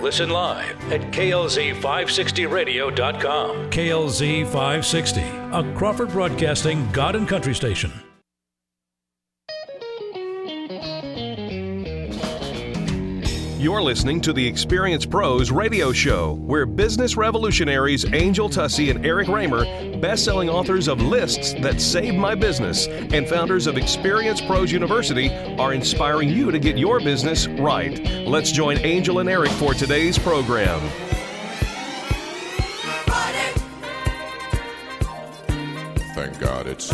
Listen live at klz560radio.com. KLZ 560, a Crawford Broadcasting God and Country station. You're listening to the Experience Pros radio show, where business revolutionaries Angel Tuccy and Eric Reamer, best-selling authors of Lists That Saved My Business and founders of Experience Pros University, are inspiring you to get your business right. Let's join Angel and Eric for today's program. Thank God it's.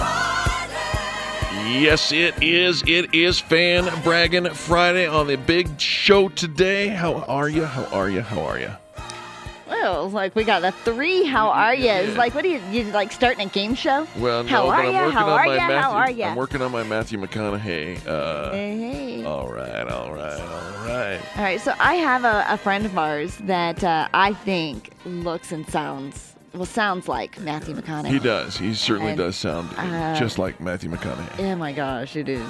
Yes, it is. It is Fan Bragging Friday on the big show today. How are you? How are you? How are you? Well, like we got the three. How are you? It's like, what are you? You like starting a game show? Well, no, How but are I'm working How on are my ya? Matthew. How are you? I'm working on my Matthew McConaughey. Uh, Hey, hey. all right, all right, all right. All right, so I have a, a friend of ours that uh, I think looks and sounds well sounds like Matthew McConaughey. He does. He certainly And, does sound uh, just like Matthew McConaughey. Oh my gosh, it is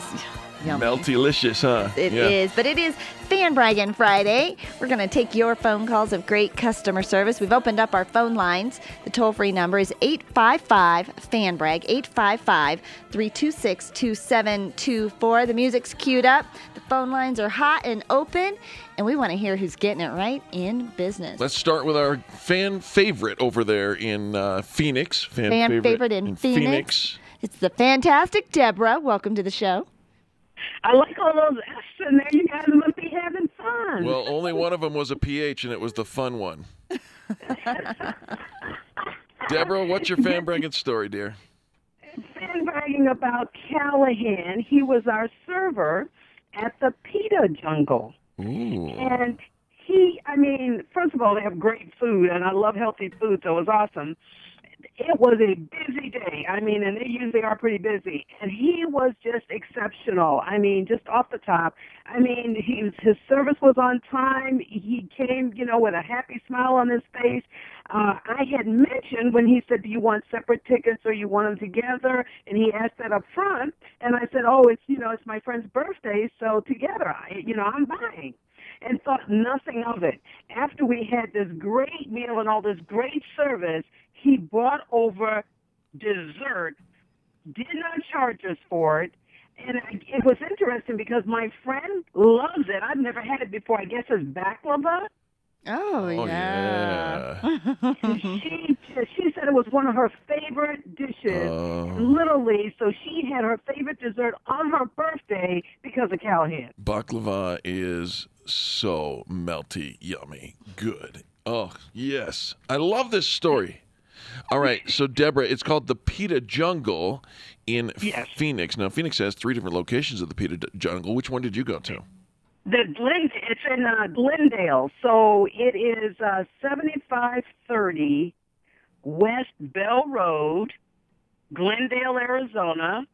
yummy. Melty-licious, huh? It is, yeah. but it is Fan Bragging Friday. We're going to take your phone calls of great customer service. We've opened up our phone lines. The toll free number is 855 Fan Brag, 855 326 2724. The music's queued up. The phone lines are hot and open, and we want to hear who's getting it right in business. Let's start with our fan favorite over there in uh, Phoenix. Fan, Fan favorite in Phoenix. It's the fantastic Deborah. Welcome to the show. I like all those F's in there. You guys must be having fun. Well, only one of them was a PH, and it was the fun one. Deborah, what's your fan bragging story, dear? Sandbagging about Callahan. He was our server at the Pita Jungle. Ooh. And he, I mean, first of all, they have great food, and I love healthy food, so it was awesome. It was a busy day. I mean, and they usually are pretty busy. And he was just exceptional. I mean, just off the top. I mean, he was, his service was on time. He came, you know, with a happy smile on his face. Uh, I had mentioned when he said, "Do you want separate tickets or you want them together?" And he asked that up front, and I said, "Oh, it's you know, it's my friend's birthday, so together, I, you know, I'm buying." And thought nothing of it. After we had this great meal and all this great service, he brought over dessert, did not charge us for it. And it was interesting because my friend loves it. I've never had it before. I guess it's baklava. Oh, Oh, yeah. And she she said it was one of her favorite dishes, Oh. literally. So she had her favorite dessert on her birthday because of Callahan. Baklava is so melty, yummy, good. Oh, yes. I love this story. All right, so Deborah, it's called the Pita Jungle in Yes. Phoenix. Now, Phoenix has three different locations of the Pita Jungle. Which one did you go to? The Glend, it's in uh, Glendale, so it is uh, seventy five thirty West Bell Road, Glendale, Arizona,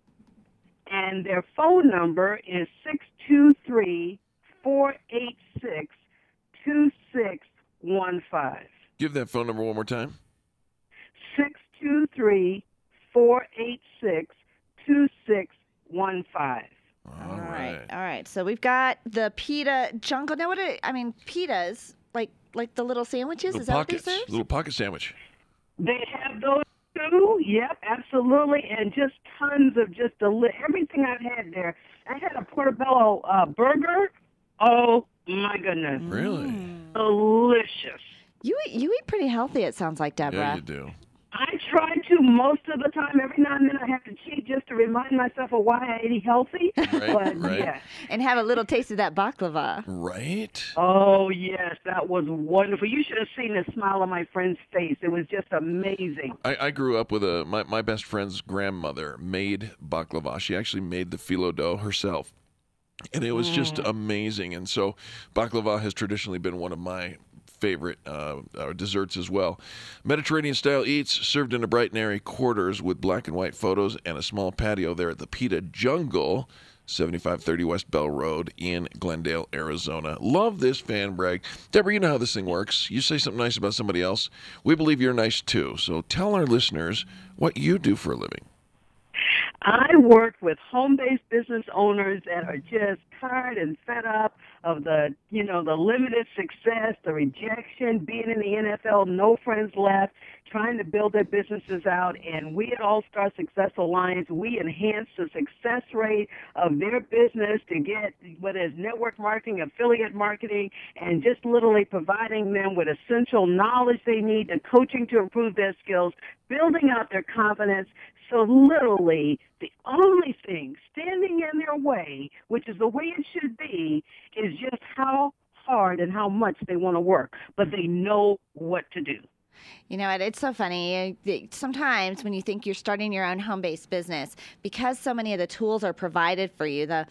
and their phone number is six two three four eight six two six one five. Give that phone number one more time. Six two three four eight six two six one five. All right. All right. So we've got the pita jungle. Now, what are, I mean, pitas, like like the little sandwiches? Little Is that pockets. what they serve? Little pocket sandwich. They have those too. Yep, absolutely, and just tons of just deli- everything I've had there. I had a portobello uh, burger. Oh my goodness, Really? delicious! You eat, you eat pretty healthy, it sounds like, Deborah. Yeah, you do. I try to most of the time. Every now and then I have to cheat just to remind myself of why I eat healthy. but right. yeah. And have a little taste of that baklava. Right? Oh yes, that was wonderful. You should have seen the smile on my friend's face. It was just amazing. I, I grew up with a my, my best friend's grandmother made baklava. She actually made the phyllo dough herself. And it was just mm. amazing. And so baklava has traditionally been one of my favorite uh, uh, desserts as well. Mediterranean style eats served in a bright and airy quarters with black and white photos and a small patio there at the Pita Jungle. 7530 West Bell Road in Glendale, Arizona. Love this fan brag. Deborah, you know how this thing works. You say something nice about somebody else. We believe you're nice too. So tell our listeners what you do for a living. I work with home-based business owners that are just tired and fed up of the, you know, the limited success, the rejection, being in the NFL, no friends left, trying to build their businesses out. And we at All Star Success Alliance, we enhance the success rate of their business to get whether it's network marketing, affiliate marketing, and just literally providing them with essential knowledge they need, the coaching to improve their skills, building out their confidence. So literally, the only thing standing in their way, which is the way it should be, is just how hard and how much they want to work, but they know what to do. You know, it's so funny. Sometimes when you think you're starting your own home-based business, because so many of the tools are provided for you, the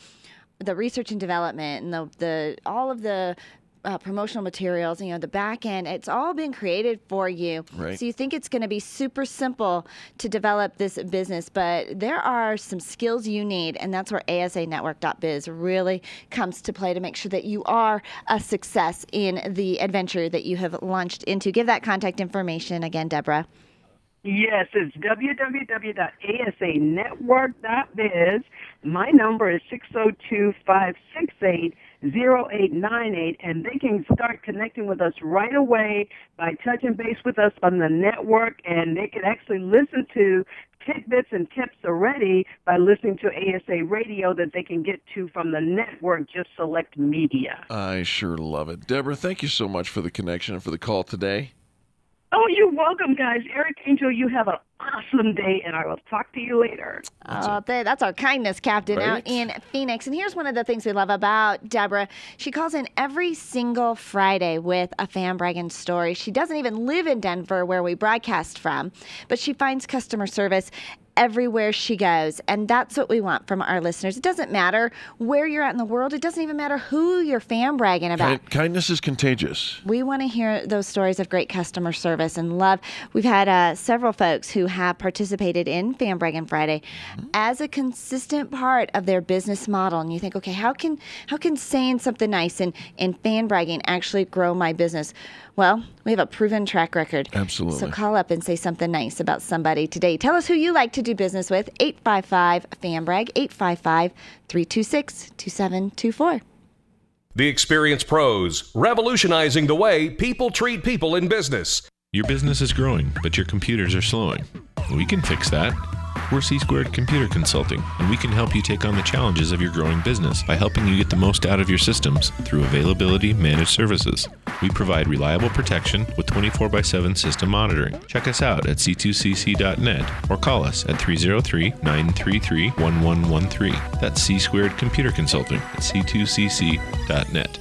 the research and development and the, the all of the uh, promotional materials, you know, the back end, it's all been created for you. Right. So you think it's going to be super simple to develop this business, but there are some skills you need, and that's where ASAnetwork.biz really comes to play to make sure that you are a success in the adventure that you have launched into. Give that contact information again, Deborah. Yes, it's www.asanetwork.biz. My number is 602 568 0898 and they can start connecting with us right away by touching base with us on the network and they can actually listen to tidbits and tips already by listening to ASA radio that they can get to from the network, just select media. I sure love it. Deborah, thank you so much for the connection and for the call today. Oh, you're welcome, guys. Eric Angel, you have an awesome day, and I will talk to you later. Oh, that's our kindness captain Right? out in Phoenix. And here's one of the things we love about Deborah. She calls in every single Friday with a fan bragging story. She doesn't even live in Denver, where we broadcast from, but she finds customer service everywhere she goes. And that's what we want from our listeners. It doesn't matter where you're at in the world, it doesn't even matter who you're fan bragging about. Kind- kindness is contagious. We want to hear those stories of great customer service and love. We've had uh, several folks who have participated in Fan Bragging Friday as a consistent part of their business model. And you think, okay, how can how can saying something nice and, and fan bragging actually grow my business? Well, we have a proven track record. Absolutely. So call up and say something nice about somebody today. Tell us who you like to do business with. 855 Fan Brag, 855 326 2724. The Experience Pros, revolutionizing the way people treat people in business. Your business is growing, but your computers are slowing. We can fix that. We're C Squared Computer Consulting, and we can help you take on the challenges of your growing business by helping you get the most out of your systems through availability managed services. We provide reliable protection with 24 x 7 system monitoring. Check us out at c2cc.net or call us at 303 933 1113. That's C Squared Computer Consulting at c2cc.net.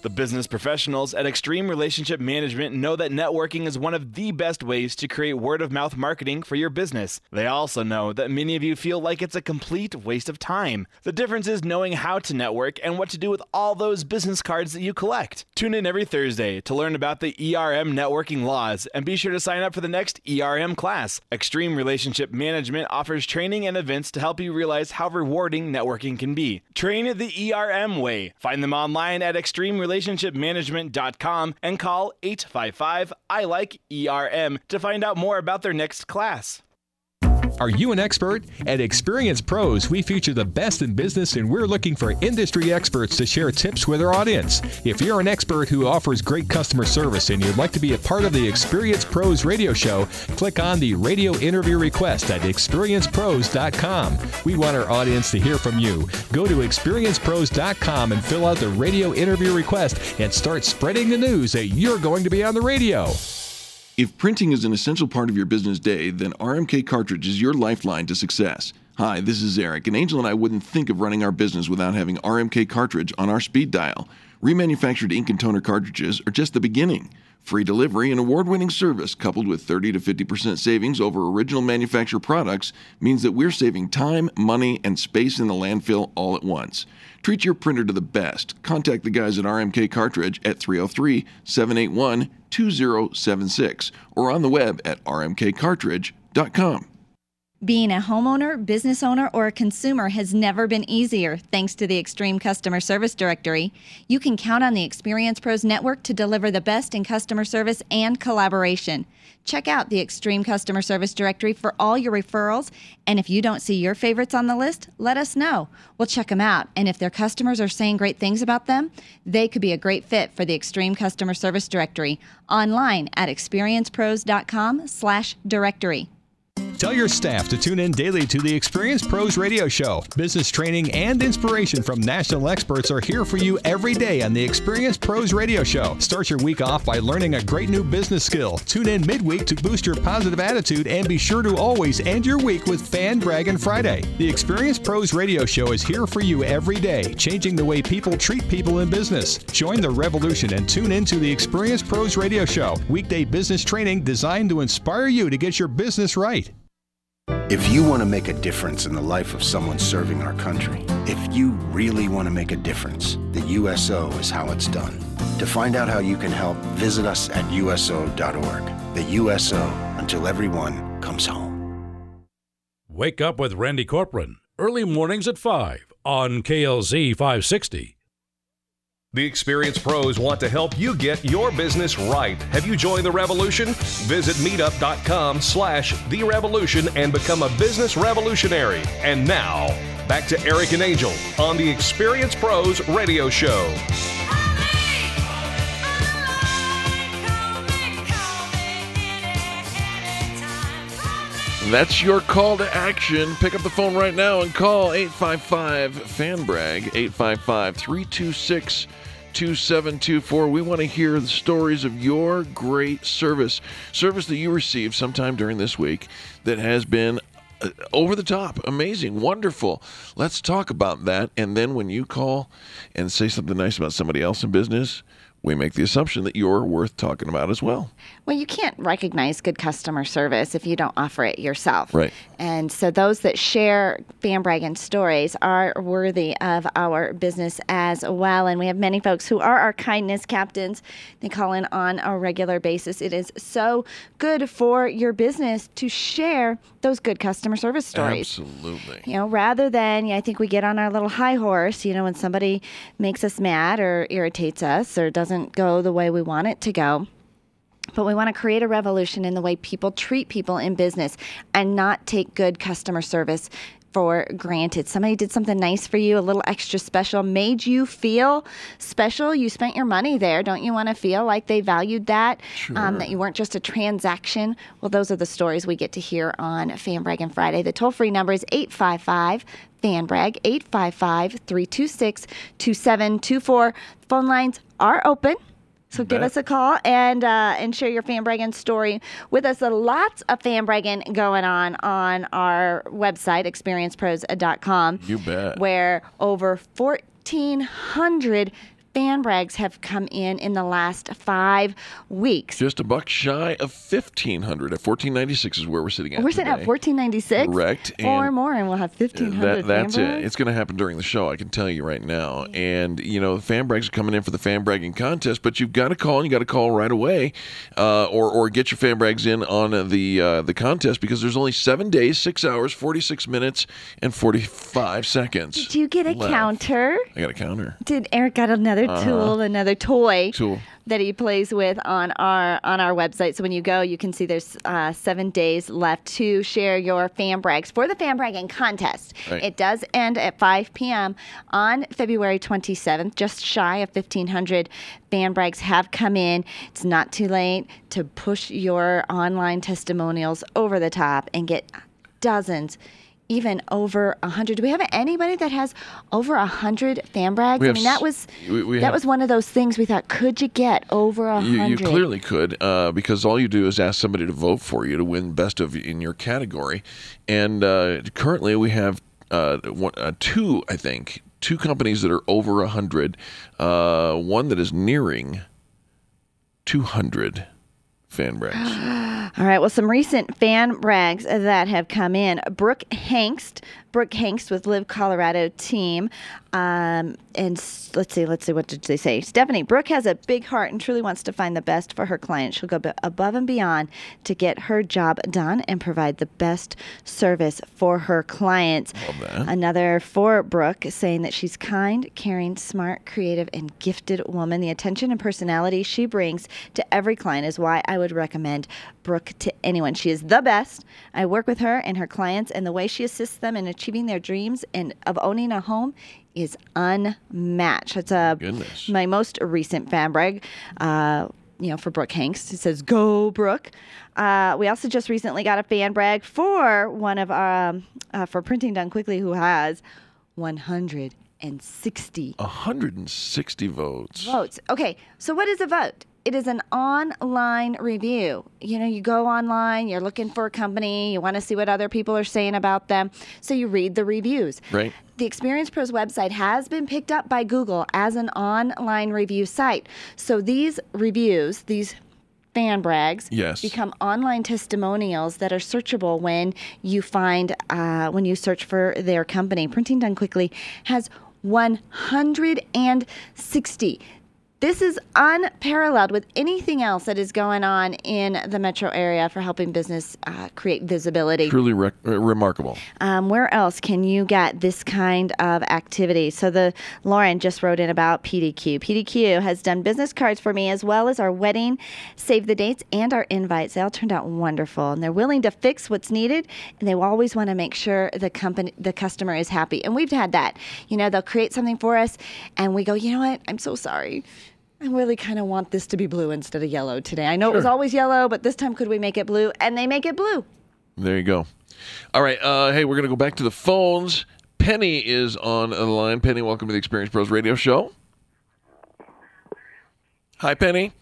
The business professionals at Extreme Relationship Management know that networking is one of the best ways to create word of mouth marketing for your business. They also know that many of you feel like it's a complete waste of time. The difference is knowing how to network and what to do with all those business cards that you collect. Tune in every Thursday to learn about the ERM networking laws and be sure to sign up for the next ERM class. Extreme Relationship Management offers training and events to help you realize how rewarding networking can be. Train the ERM way. Find them online at extremerelationshipmanagement.com and call 855 I like ERM to find out more about their next class. Are you an expert? At Experience Pros, we feature the best in business and we're looking for industry experts to share tips with our audience. If you're an expert who offers great customer service and you'd like to be a part of the Experience Pros radio show, click on the radio interview request at experiencepros.com. We want our audience to hear from you. Go to experiencepros.com and fill out the radio interview request and start spreading the news that you're going to be on the radio. If printing is an essential part of your business day, then RMK Cartridge is your lifeline to success. Hi, this is Eric, and Angel and I wouldn't think of running our business without having RMK Cartridge on our speed dial. Remanufactured ink and toner cartridges are just the beginning. Free delivery and award winning service, coupled with 30 to 50% savings over original manufacturer products, means that we're saving time, money, and space in the landfill all at once. Treat your printer to the best. Contact the guys at RMK Cartridge at 303 781 2076 or on the web at rmkcartridge.com. Being a homeowner, business owner, or a consumer has never been easier thanks to the Extreme Customer Service Directory. You can count on the Experience Pros Network to deliver the best in customer service and collaboration. Check out the Extreme Customer Service Directory for all your referrals. And if you don't see your favorites on the list, let us know. We'll check them out. And if their customers are saying great things about them, they could be a great fit for the Extreme Customer Service Directory online at experiencepros.com slash directory. Tell your staff to tune in daily to the Experience Pros Radio Show. Business training and inspiration from national experts are here for you every day on the Experience Pros Radio Show. Start your week off by learning a great new business skill. Tune in midweek to boost your positive attitude and be sure to always end your week with Fan Bragging Friday. The Experience Pros Radio Show is here for you every day, changing the way people treat people in business. Join the revolution and tune in to the Experience Pros Radio Show. Weekday business training designed to inspire you to get your business right. If you want to make a difference in the life of someone serving our country, if you really want to make a difference, the USO is how it's done. To find out how you can help, visit us at USO.org. The USO until everyone comes home. Wake up with Randy Corporon, early mornings at 5 on KLZ 560. The experienced pros want to help you get your business right. Have you joined the revolution? Visit meetup.com slash the revolution and become a business revolutionary. And now, back to Eric and Angel on the Experienced Pros Radio Show. That's your call to action. Pick up the phone right now and call 855 FANBRAG, 855 326 2724. We want to hear the stories of your great service, service that you received sometime during this week that has been uh, over the top, amazing, wonderful. Let's talk about that. And then when you call and say something nice about somebody else in business, we make the assumption that you're worth talking about as well. Well, you can't recognize good customer service if you don't offer it yourself. Right. And so those that share Fan Bragging stories are worthy of our business as well. And we have many folks who are our kindness captains. They call in on a regular basis. It is so good for your business to share those good customer service stories. Absolutely. You know, rather than, yeah, I think we get on our little high horse, you know, when somebody makes us mad or irritates us or doesn't go the way we want it to go. But we want to create a revolution in the way people treat people in business and not take good customer service for granted. Somebody did something nice for you, a little extra special, made you feel special. You spent your money there. Don't you want to feel like they valued that? Um, that you weren't just a transaction? Well, those are the stories we get to hear on Fan Bragging Friday. The toll free number is 855 FanBrag, 855 326 2724. Phone lines are open. So give us a call and uh, and share your fan bragging story with us. There's lots of fan bragging going on on our website, experiencepros.com. You bet. Where over 1,400 fan brags have come in in the last five weeks. Just a buck shy of 1500 at 1496 is where we're sitting at. We're sitting at 1496. Correct. Four And- more, and we'll have 1,500 That, that's it. It's going to happen during the show. I can tell you right now. And you know, the fan brags are coming in for the fan bragging contest, but you've got to call and you got to call right away, uh, or or get your fan brags in on the uh, the contest because there's only seven days, six hours, 46 minutes, and 45 seconds. Did you get a left. counter? I got a counter. Did Eric got another Uh-huh. tool, another toy Tool. that he plays with on our on our website? So when you go, you can see there's uh, seven days left to share your fan brags for the fan bragging contest. Right. It does end at 5 p.m. on February 27th. Just shy of 1,500 fan brags have come in. It's not too late to push your online testimonials over the top and get dozens. Even over a hundred. Do we have anybody that has over a hundred fan brags? I mean, that was we- we that have- was one of those things we thought, could you get over a You, you clearly could, uh, because all you do is ask somebody to vote for you to win best of in your category. And uh, currently, we have uh, one, uh, two, I think, two companies that are over a hundred. Uh, one that is nearing two hundred fan brags. All right. Well, some recent fan brags that have come in. Brooke Hangst Brooke Hanks with Live Colorado team. Um, and let's see, let's see, what did they say? Stephanie, Brooke has a big heart and truly wants to find the best for her clients. She'll go above and beyond to get her job done and provide the best service for her clients. Another for Brooke saying that she's kind, caring, smart, creative, and gifted woman. The attention and personality she brings to every client is why I would recommend Brooke to anyone. She is the best. I work with her and her clients, and the way she assists them in achieving their dreams and of owning a home is unmatched. That's a Goodness. my most recent fan brag. Uh, you know, for Brooke Hanks, it says "Go Brooke." Uh, we also just recently got a fan brag for one of um, uh, for printing done quickly, who has 160 160 votes. votes. Okay, so what is a vote? It is an online review. You know, you go online, you're looking for a company, you want to see what other people are saying about them, so you read the reviews. Right. The Experience Pros website has been picked up by Google as an online review site. So these reviews, these fan brags, Yes. become online testimonials that are searchable when you find uh, when you search for their company. Printing Done Quickly has 160. This is unparalleled with anything else that is going on in the metro area for helping business uh, create visibility. Truly rec- uh, remarkable. Um, where else can you get this kind of activity? So the Lauren just wrote in about PDQ. PDQ has done business cards for me as well as our wedding, save the dates, and our invites. They all turned out wonderful, and they're willing to fix what's needed, and they always want to make sure the company, the customer is happy. And we've had that. You know, they'll create something for us, and we go, you know what? I'm so sorry. I really kind of want this to be blue instead of yellow today. I know it was always yellow, but this time could we make it blue? And they make it blue. There you go. All right. Uh, hey, we're going to go back to the phones. Penny is on the line. Penny, welcome to the Experience Pros Radio Show. Hi, Penny.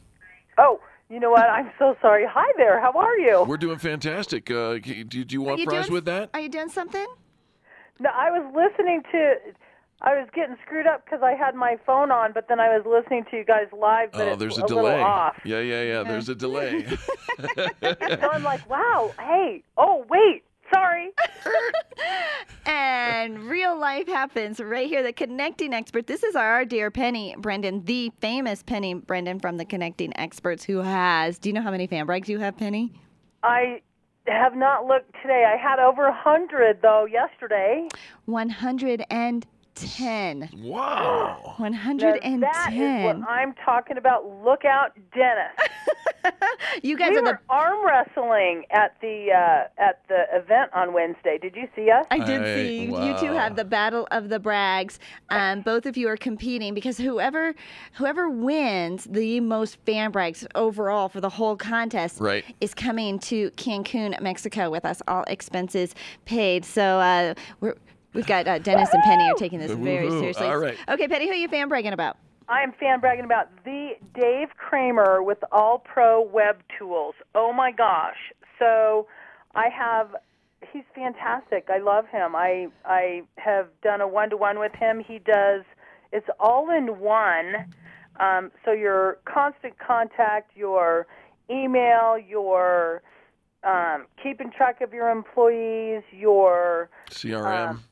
Oh, you know what? I'm so sorry. Hi there. How are you? We're doing fantastic. Uh, c- do, do you want Are you fries doing- with that? Are you doing something? No, I was listening to. I was getting screwed up because I had my phone on, but then I was listening to you guys live. But Oh, it's there's a, little delay. off. Yeah, yeah, yeah. There's a delay. so I'm like, wow. Hey. Oh, wait. Sorry. and real life happens right here. The connecting expert. This is our dear Penny Brendan, the famous Penny Brendan from the Connecting Experts, who has. Do you know how many fan brags you have, Penny? I have not looked today. I had over a hundred though yesterday. One hundred and ten. Wow. One hundred and That is what I'm talking about. Look out, Dennis. You guys we are the were arm wrestling at the uh, at the event on Wednesday. Did you see us? I did I- see you two have the battle of the brags. Um, both of you are competing because whoever whoever wins the most fan brags overall for the whole contest Right. is coming to Cancun, Mexico, with us, all expenses paid. So uh, we're. We've got uh, Dennis and Penny are taking this very seriously. All right. Okay, Penny, who are you fan bragging about? I am fan bragging about the Dave Kramer with All Pro Web Tools. Oh my gosh! So I have. He's fantastic. I love him. I I have done a one to one with him. He does. It's all in one. Um, so your constant contact, your email, your um, keeping track of your employees, your CRM. Um,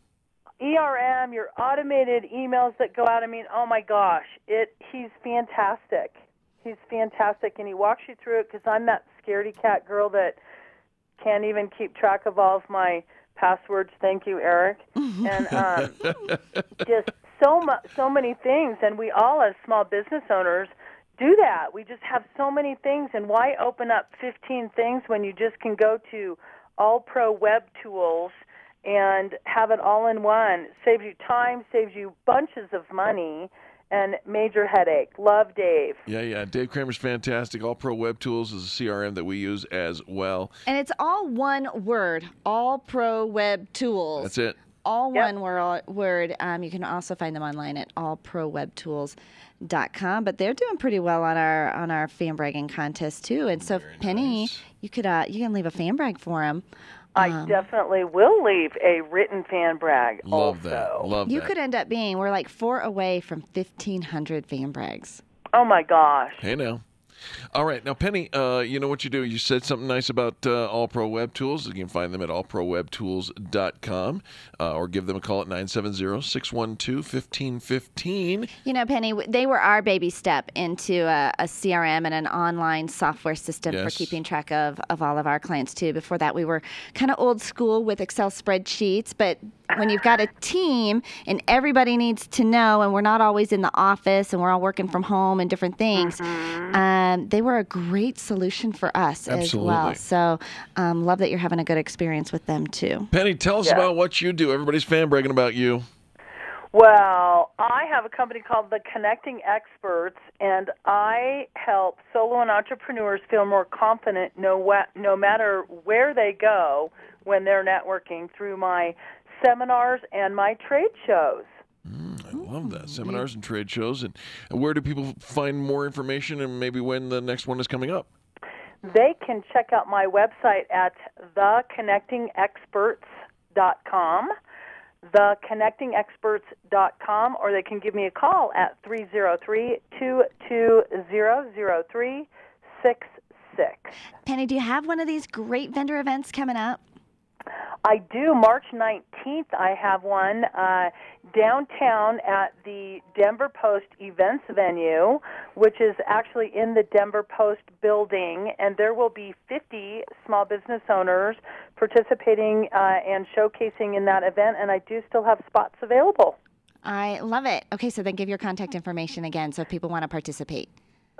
ERM, your automated emails that go out. I mean, oh my gosh, it. He's fantastic. He's fantastic, and he walks you through it because I'm that scaredy cat girl that can't even keep track of all of my passwords. Thank you, Eric. and um, just so much, so many things, and we all, as small business owners, do that. We just have so many things, and why open up 15 things when you just can go to All Pro Web Tools and have it all in one? Saves you time, saves you bunches of money, and major headache. Love Dave. Yeah, yeah. Dave Kramer's fantastic. All Pro Web Tools is a CRM that we use as well. And it's all one word, All Pro Web Tools. That's it. all one wor- word. Um, you can also find them online at allprowebtools.com. But they're doing pretty well on our on our fan bragging contest too. And so Penny, you could uh, you can leave a fan brag for them. I uh-huh. definitely will leave a written fan brag. Love also. that. Love you that. could end up being we're like four away from fifteen hundred fan brags. Oh my gosh. Hey now. All right, now Penny, uh, you know what you do. You said something nice about uh, All Pro Web Tools. You can find them at allprowebtools.com uh, or give them a call at 970-612-1515. You know, Penny, they were our baby step into a, a CRM and an online software system for keeping track of, of all of our clients, too. Before that, we were kind of old school with Excel spreadsheets, but when you've got a team and everybody needs to know, and we're not always in the office and we're all working from home and different things, um, they were a great solution for us as well. So, um, love that you're having a good experience with them, too. Penny, tell us Yeah. about what you do. Everybody's fan bragging about you. Well, I have a company called The Connecting Experts, and I help solo and entrepreneurs feel more confident no, wa- no matter where they go when they're networking through my seminars and my trade shows. Mm, I love that. Seminars and trade shows. And where do people find more information and maybe when the next one is coming up? They can check out my website at theconnectingexperts.com, theconnectingexperts.com, or they can give me a call at 303 220 0366. Penny, do you have one of these great vendor events coming up? I do. March 19th, I have one uh, downtown at the Denver Post events venue, which is actually in the Denver Post building, and there will be 50 small business owners participating uh, and showcasing in that event, and I do still have spots available. I love it. Okay, so then give your contact information again so if people want to participate.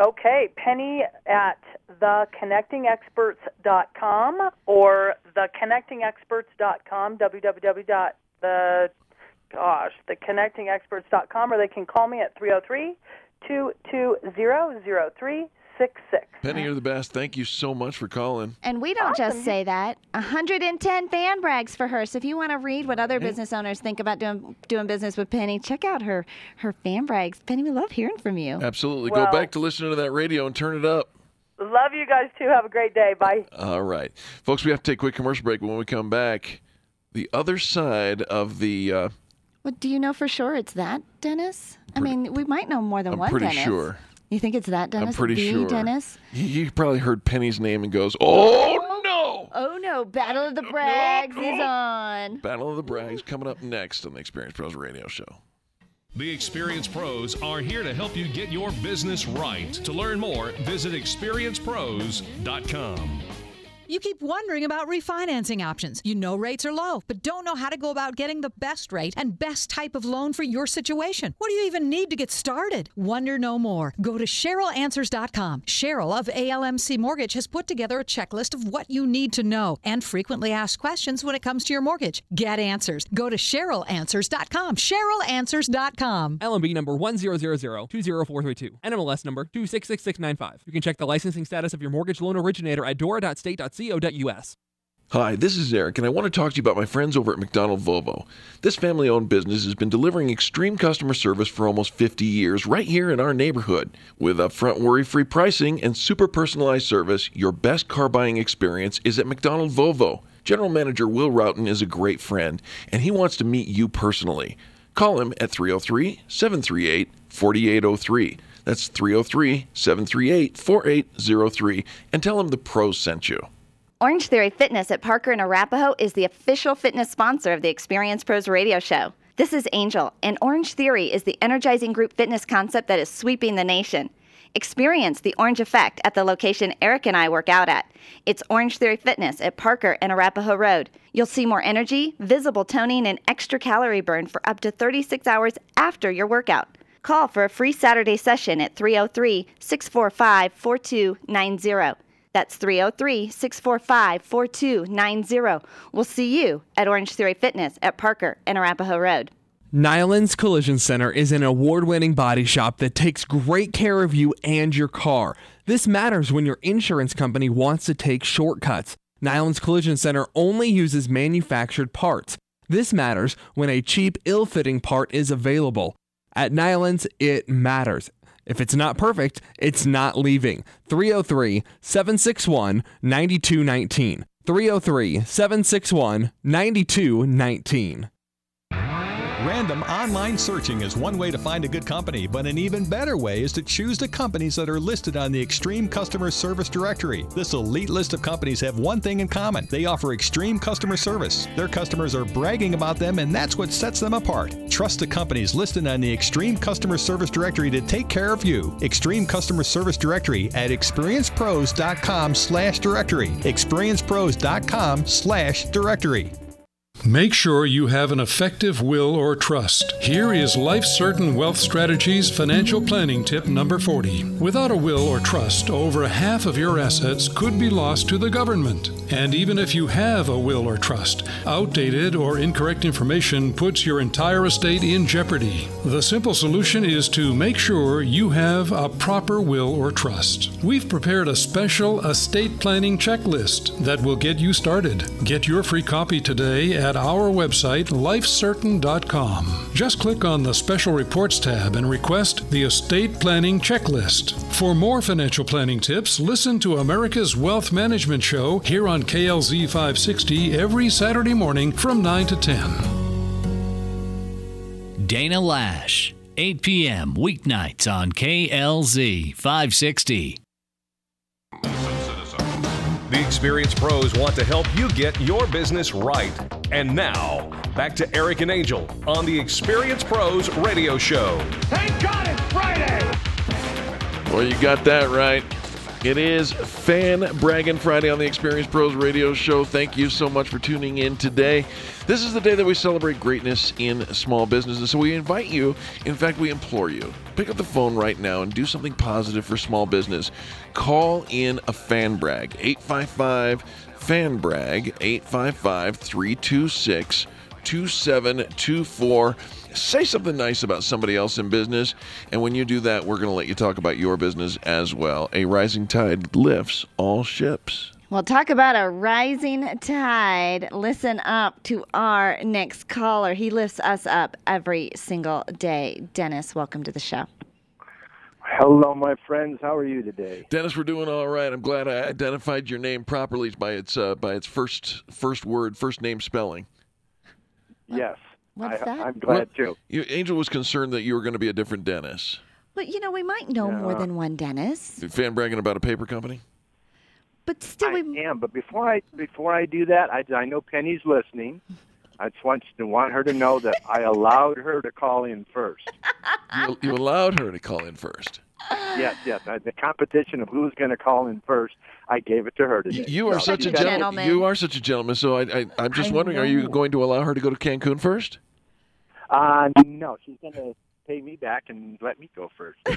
Okay, Penny at theconnectingexperts.com or theconnectingexperts.com, www.the gosh, theconnectingexperts.com, or they can call me at 303 220 0366. Penny, you're the best. Thank you so much for calling. And we don't just say that. 110 fan brags for her. So if you want to read what other business owners think about doing doing business with Penny, check out her her fan brags. Penny, we love hearing from you. Absolutely. Well- Go back to listening to that radio and turn it up. Love you guys too. Have a great day. Bye. All right. Folks, we have to take a quick commercial break. When we come back, the other side of the. Uh, Well, do you know for sure it's that, Dennis? I mean, we might know more than I'm one pretty Dennis. sure. You think it's that Dennis? I'm pretty the sure. Dennis? You, you probably heard Penny's name and goes, oh no! Oh no, Battle of the Brags is on. Battle of the Brags coming up next on the Experience Pros Radio Show. The Experience Pros are here to help you get your business right. To learn more, visit experiencepros.com. You keep wondering about refinancing options. You know rates are low, but don't know how to go about getting the best rate and best type of loan for your situation. What do you even need to get started? Wonder no more. Go to CherylAnswers.com. Cheryl of ALMC Mortgage has put together a checklist of what you need to know and frequently asked questions when it comes to your mortgage. Get answers. Go to CherylAnswers.com. CherylAnswers.com. LMB number 100020432. NMLS number 266695. You can check the licensing status of your mortgage loan originator at Hi, this is Eric, and I want to talk to you about my friends over at McDonald Volvo. This family owned business has been delivering extreme customer service for almost 50 years right here in our neighborhood. With upfront worry free pricing and super personalized service, your best car buying experience is at McDonald Volvo. General Manager Will Roughton is a great friend, and he wants to meet you personally. Call him at 303 738 4803. That's 303 738 4803, and tell him the pros sent you. Orange Theory Fitness at Parker and Arapahoe is the official fitness sponsor of the Experience Pros radio show. This is Angel, and Orange Theory is the energizing group fitness concept that is sweeping the nation. Experience the orange effect at the location Eric and I work out at. It's Orange Theory Fitness at Parker and Arapahoe Road. You'll see more energy, visible toning, and extra calorie burn for up to 36 hours after your workout. Call for a free Saturday session at 303 645 4290. That's 303 645 4290. We'll see you at Orange Theory Fitness at Parker and Arapahoe Road. Nyland's Collision Center is an award winning body shop that takes great care of you and your car. This matters when your insurance company wants to take shortcuts. Nyland's Collision Center only uses manufactured parts. This matters when a cheap, ill fitting part is available. At Nyland's, it matters. If it's not perfect, it's not leaving. 303 761 9219. 303 761 9219. Random online searching is one way to find a good company, but an even better way is to choose the companies that are listed on the Extreme Customer Service Directory. This elite list of companies have one thing in common they offer extreme customer service. Their customers are bragging about them, and that's what sets them apart. Trust the companies listed on the Extreme Customer Service Directory to take care of you. Extreme Customer Service Directory at experiencepros.com slash directory. experiencepros.com slash directory. Make sure you have an effective will or trust. Here is Life Certain Wealth Strategies financial planning tip number 40. Without a will or trust, over half of your assets could be lost to the government. And even if you have a will or trust, outdated or incorrect information puts your entire estate in jeopardy. The simple solution is to make sure you have a proper will or trust. We've prepared a special estate planning checklist that will get you started. Get your free copy today at our website, lifecertain.com. Just click on the Special Reports tab and request the Estate Planning Checklist. For more financial planning tips, listen to America's Wealth Management Show here on KLZ 560 every Saturday morning from 9 to 10. Dana Loesch, 8 p.m. weeknights on KLZ 560. The experienced pros want to help you get your business right. And now, back to Eric and Angel on the Experienced Pros Radio Show. Thank God it's Friday! Well, you got that right. It is Fan Bragging Friday on the Experience Pros Radio Show. Thank you so much for tuning in today. This is the day that we celebrate greatness in small businesses. So we invite you, in fact, we implore you, pick up the phone right now and do something positive for small business. Call in a fan brag, 855 fan brag, 855 326 2724 say something nice about somebody else in business. And when you do that, we're going to let you talk about your business as well. A rising tide lifts all ships. Well, talk about a rising tide. Listen up to our next caller. He lifts us up every single day. Dennis, welcome to the show. Hello, my friends. How are you today? Dennis, we're doing all right. I'm glad I identified your name properly by its uh, by its first first word, first name spelling. Yes. What's I, that? I'm glad too. You, Angel was concerned that you were going to be a different Dennis. But you know, we might know more than one Dennis. Fan bragging about a paper company? But still, I am. But before I before I do that, I, I know Penny's listening. I just want to want her to know that I allowed her to call in first. You, you allowed her to call in first. yes, yes. The competition of who's going to call in first, I gave it to her today. You are So such a you got- gentleman. You are such a gentleman. So I, I, I'm just I wondering, are you going to allow her to go to Cancun first? Uh, no, she's going to pay me back and let me go first.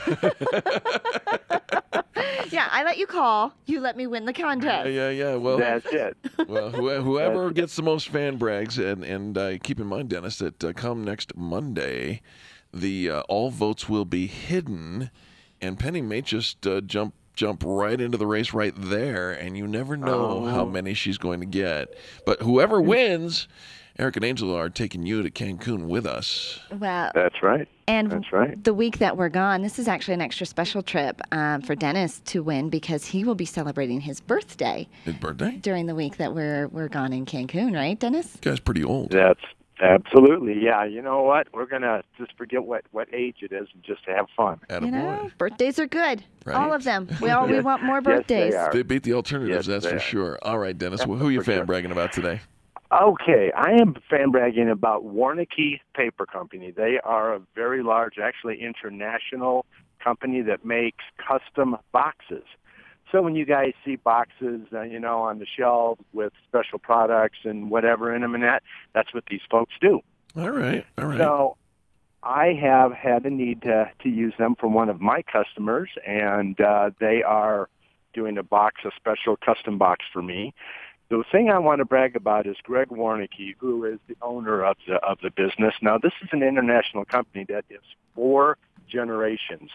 yeah, I let you call. You let me win the contest. Yeah, yeah. Well, That's it. Well, who- whoever gets the most fan brags, and and uh, keep in mind, Dennis, that uh, come next Monday, the uh, all votes will be hidden, and Penny may just uh, jump jump right into the race right there, and you never know how Oh. many she's going to get. But whoever wins, Eric and Angela are taking you to Cancun with us. Well, That's right. And That's right. the week that we're gone, this is actually an extra special trip um, for Dennis to win because he will be celebrating his birthday His birthday? during the week that we're we're gone in Cancun, right, Dennis? guy's pretty old. That's absolutely yeah. You know what? We're gonna just forget what what age it is and just have fun. You know, birthdays are good. Right. All of them. We all we want more Yes, they birthdays. are. They beat the alternatives, Yes, that's for are. sure. All right, Dennis, Well, who are you fan bragging about today? Okay, I am fan bragging about Warneke Paper Company. They are a very large, actually international company that makes custom boxes. So when you guys see boxes, uh, you know, on the shelf with special products and whatever in them and that, that's what these folks do. All right, all right. So I have had a need to, to use them for one of my customers, and uh, they are doing a box, a special custom box for me. The thing I want to brag about is Greg Warneke, who is the owner of the of the business. Now, this is an international company that is four generations.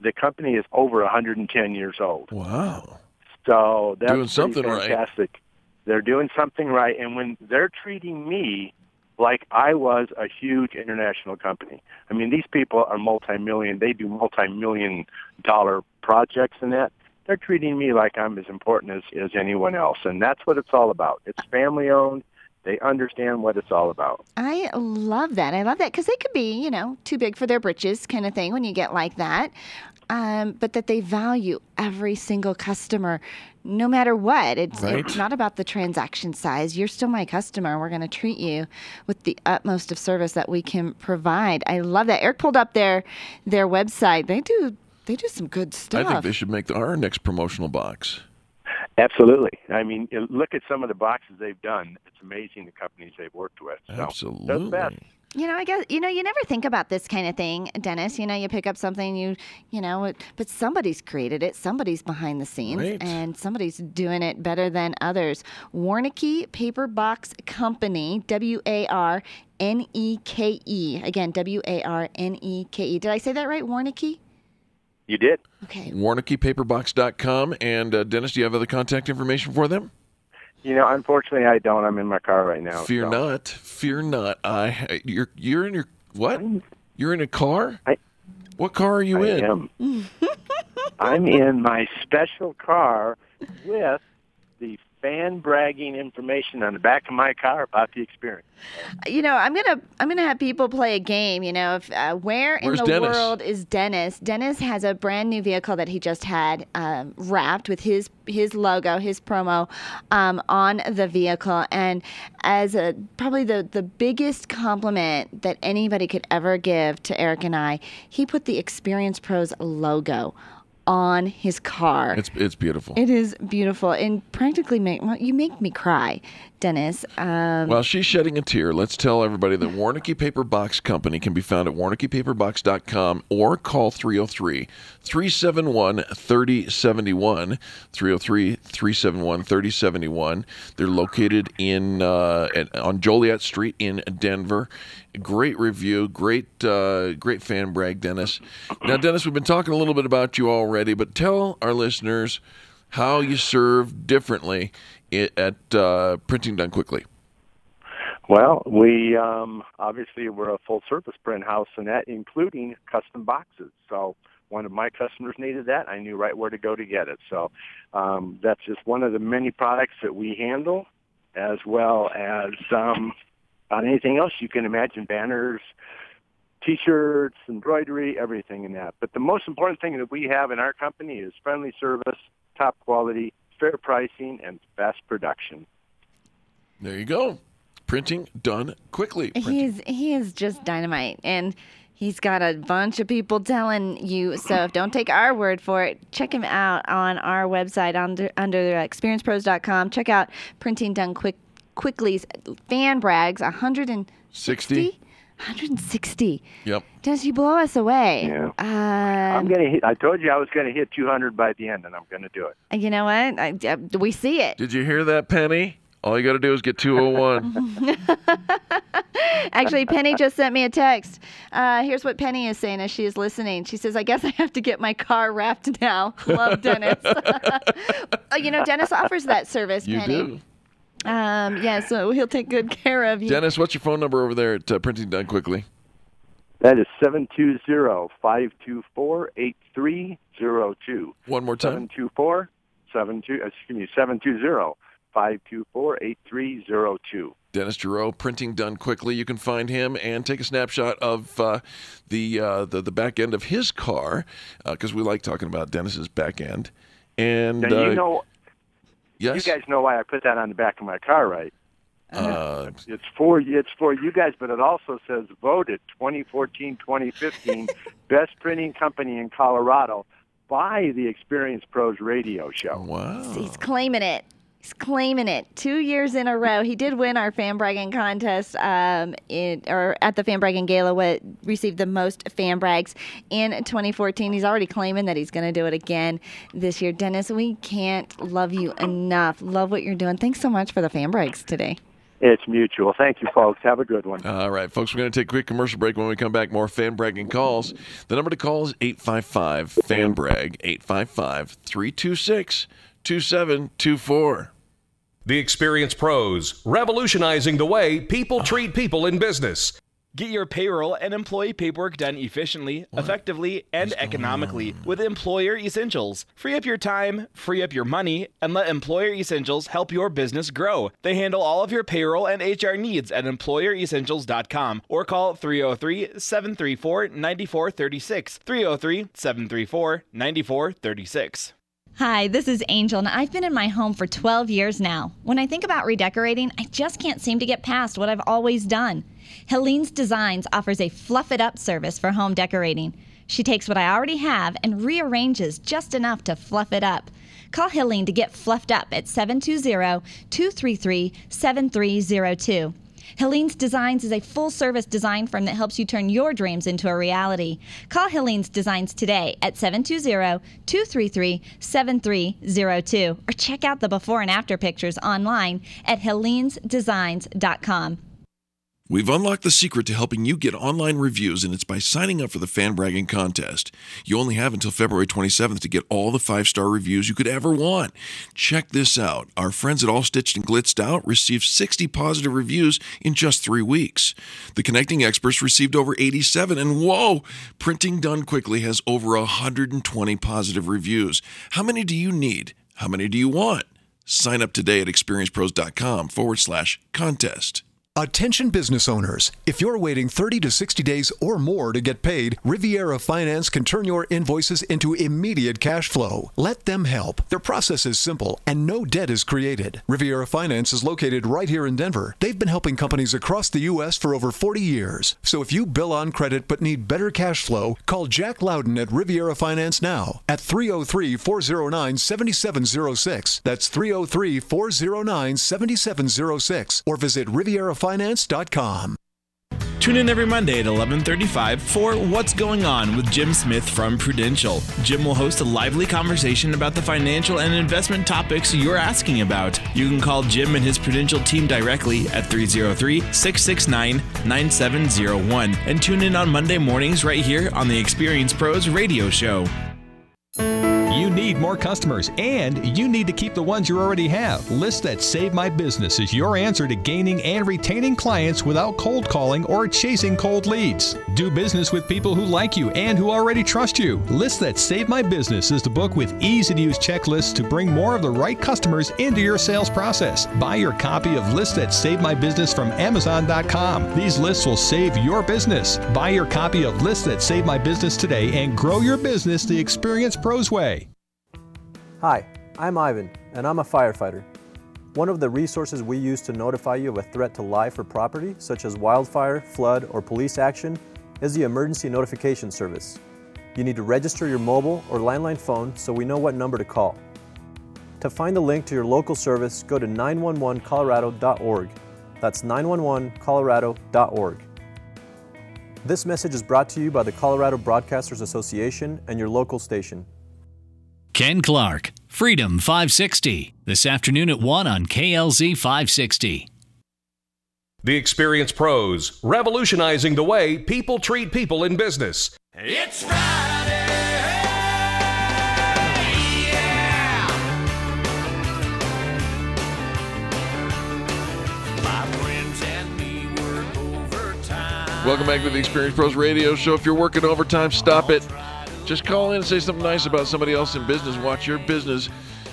The company is over 110 years old. Wow. So that's Doing something right. fantastic. They're doing something right, and when they're treating me like I was a huge international company. I mean, these people are multi-million. They do multi-million dollar projects and that. They're treating me like I'm as important as, as anyone else, and that's what it's all about. It's family owned. They understand what it's all about. I love that. I love that because they could be, you know, too big for their britches kind of thing when you get like that. Um, but that they value every single customer, no matter what. It's, Right. it's not about the transaction size. You're still my customer. We're going to treat you with the utmost of service that we can provide. I love that. Eric pulled up their their website. They do they do some good stuff. I think they should make the, our next promotional box. Absolutely. I mean, look at some of the boxes they've done. It's amazing the companies they've worked with. So, Absolutely. You know, I guess you know you never think about this kind of thing, Dennis. You know, you pick up something, you you know, it, but somebody's created it, somebody's behind the scenes, Right. and somebody's doing it better than others. Warnicky Paper Box Company, W A R N E K E. Again, W A R N E K E. Did I say that right? Warnicky. You did. Okay. WarnickyPaperbox.com. And uh, Dennis, do you have other contact information for them? You know, unfortunately, I don't. I'm in my car right now. Fear so. not. Fear not. I. You're you're in your what? You're in a car. I, what car are you I in? am. I'm in my special car with the fan bragging information on the back of my car about the experience. You know, I'm gonna I'm gonna have people play a game. You know, if uh, where in the Dennis? world is Dennis? Dennis has a brand new vehicle that he just had um, wrapped with his his logo, his promo um, on the vehicle, and as a probably the the biggest compliment that anybody could ever give to Eric and I, he put the Experience Pros logo on his car. It's it's beautiful. It is beautiful and practically make well, you make me cry, Dennis. Um, While she's shedding a tear, let's tell everybody that Warneke Paper Box Company can be found at warnekepaperbox.com or call 303 371 3071. 303 371 3071. They're located in uh, at, on Joliet Street in Denver. Great review, great uh, great fan brag, Dennis. Now, Dennis, we've been talking a little bit about you already, but tell our listeners how you serve differently at uh, Printing Done Quickly. Well, we um, obviously we're a full service print house, and that including custom boxes. So one of my customers needed that. I knew right where to go to get it. So um, that's just one of the many products that we handle, as well as um, on anything else you can imagine: banners, T-shirts, embroidery, everything in that. But the most important thing that we have in our company is friendly service, top quality, fair pricing, and fast production. There you go. Printing done quickly. He's he is just dynamite, and he's got a bunch of people telling you. So don't take our word for it. Check him out on our website under under experiencepros.com. Check out Printing Done Quick Quickly's fan brags. 160. 160. Yep. Does you blow us away? Yeah. Um, I'm gonna hit. I told you I was gonna hit 200 by the end, and I'm gonna do it. You know what? I, I- we see it. Did you hear that, Penny? All you got to do is get 201. Actually, Penny just sent me a text. Uh, here's what Penny is saying as she is listening. She says, I guess I have to get my car wrapped now. Love Dennis. Oh, you know, Dennis offers that service, you Penny. do. Um, yeah, so he'll take good care of you. Dennis, what's your phone number over there at uh, Printing Done Quickly? That is 720-524-8302. One more time. 724 72 excuse me 720-524-8302. Dennis Giroux, Printing Done Quickly. You can find him and take a snapshot of uh, the, uh, the the back end of his car because we like talking about Dennis's back end. And Now uh, you know yes, you guys know why I put that on the back of my car, right? uh, It's for it's for you guys, but it also says voted 2014-2015 best printing company in Colorado by the Experience Pros radio show. Wow. He's claiming it. He's claiming it. Two years in a row. He did win our fan bragging contest um, in, or at the fan bragging gala, what received the most fan brags in 2014. He's already claiming that he's going to do it again this year. Dennis, we can't love you enough. Love what you're doing. Thanks so much for the fan brags today. It's mutual. Thank you, folks. Have a good one. All right, folks, we're going to take a quick commercial break. When we come back, more fan bragging calls. The number to call is 855 fan brag, 855 326 2724. The Experience Pros, revolutionizing the way people ah. treat people in business. Get your payroll and employee paperwork done efficiently, effectively, and economically with Employer Essentials. Free up your time, free up your money, and let Employer Essentials help your business grow. They handle all of your payroll and HR needs at employeressentials.com or call 303 734 9436. 303 734 9436. Hi, this is Angel, and I've been in my home for 12 years now. When I think about redecorating, I just can't seem to get past what I've always done. Helene's Designs offers a fluff it up service for home decorating. She takes what I already have and rearranges just enough to fluff it up. Call Helene to get fluffed up at 720 233 7302. Helene's Designs is a full service design firm that helps you turn your dreams into a reality. Call Helene's Designs today at 720 233 7302 or check out the before and after pictures online at helenesdesigns.com. We've unlocked the secret to helping you get online reviews, and it's by signing up for the Fan Bragging Contest. You only have until February 27th to get all the five star reviews you could ever want. Check this out. Our friends at All Stitched and Glitzed Out received 60 positive reviews in just three weeks. The Connecting Experts received over 87, and whoa, Printing Done Quickly has over 120 positive reviews. How many do you need? How many do you want? Sign up today at experiencepros.com forward slash contest. Attention business owners. If you're waiting 30 to 60 days or more to get paid, Riviera Finance can turn your invoices into immediate cash flow. Let them help. Their process is simple and no debt is created. Riviera Finance is located right here in Denver. They've been helping companies across the U.S. for over 40 years. So if you bill on credit but need better cash flow, call Jack Loudon at Riviera Finance now at 303 409 7706. That's 303 409 7706 or visit Riviera finance.com. Tune in every Monday at 11:35 for What's Going On with Jim Smith from Prudential. Jim will host a lively conversation about the financial and investment topics you're asking about. You can call Jim and his Prudential team directly at 303-669-9701 and tune in on Monday mornings right here on the Experience Pros radio show. You need more customers and you need to keep the ones you already have. List that Save My Business is your answer to gaining and retaining clients without cold calling or chasing cold leads. Do business with people who like you and who already trust you. List that Save My Business is the book with easy to use checklists to bring more of the right customers into your sales process. Buy your copy of List That Save My Business from Amazon.com. These lists will save your business. Buy your copy of List That Save My Business today and grow your business the Experience Pros way. Hi, I'm Ivan, and I'm a firefighter. One of the resources we use to notify you of a threat to life or property, such as wildfire, flood, or police action, is the Emergency Notification Service. You need to register your mobile or landline phone so we know what number to call. To find the link to your local service, go to 911colorado.org. That's 911colorado.org. This message is brought to you by the Colorado Broadcasters Association and your local station. Ken Clark, Freedom 560, this afternoon at 1 on KLZ 560. The Experience Pros, revolutionizing the way people treat people in business. It's Friday. Yeah. My friends and me work overtime. Welcome back to the Experience Pros Radio Show. If you're working overtime, stop it. Just call in and say something nice about somebody else in business. Watch your business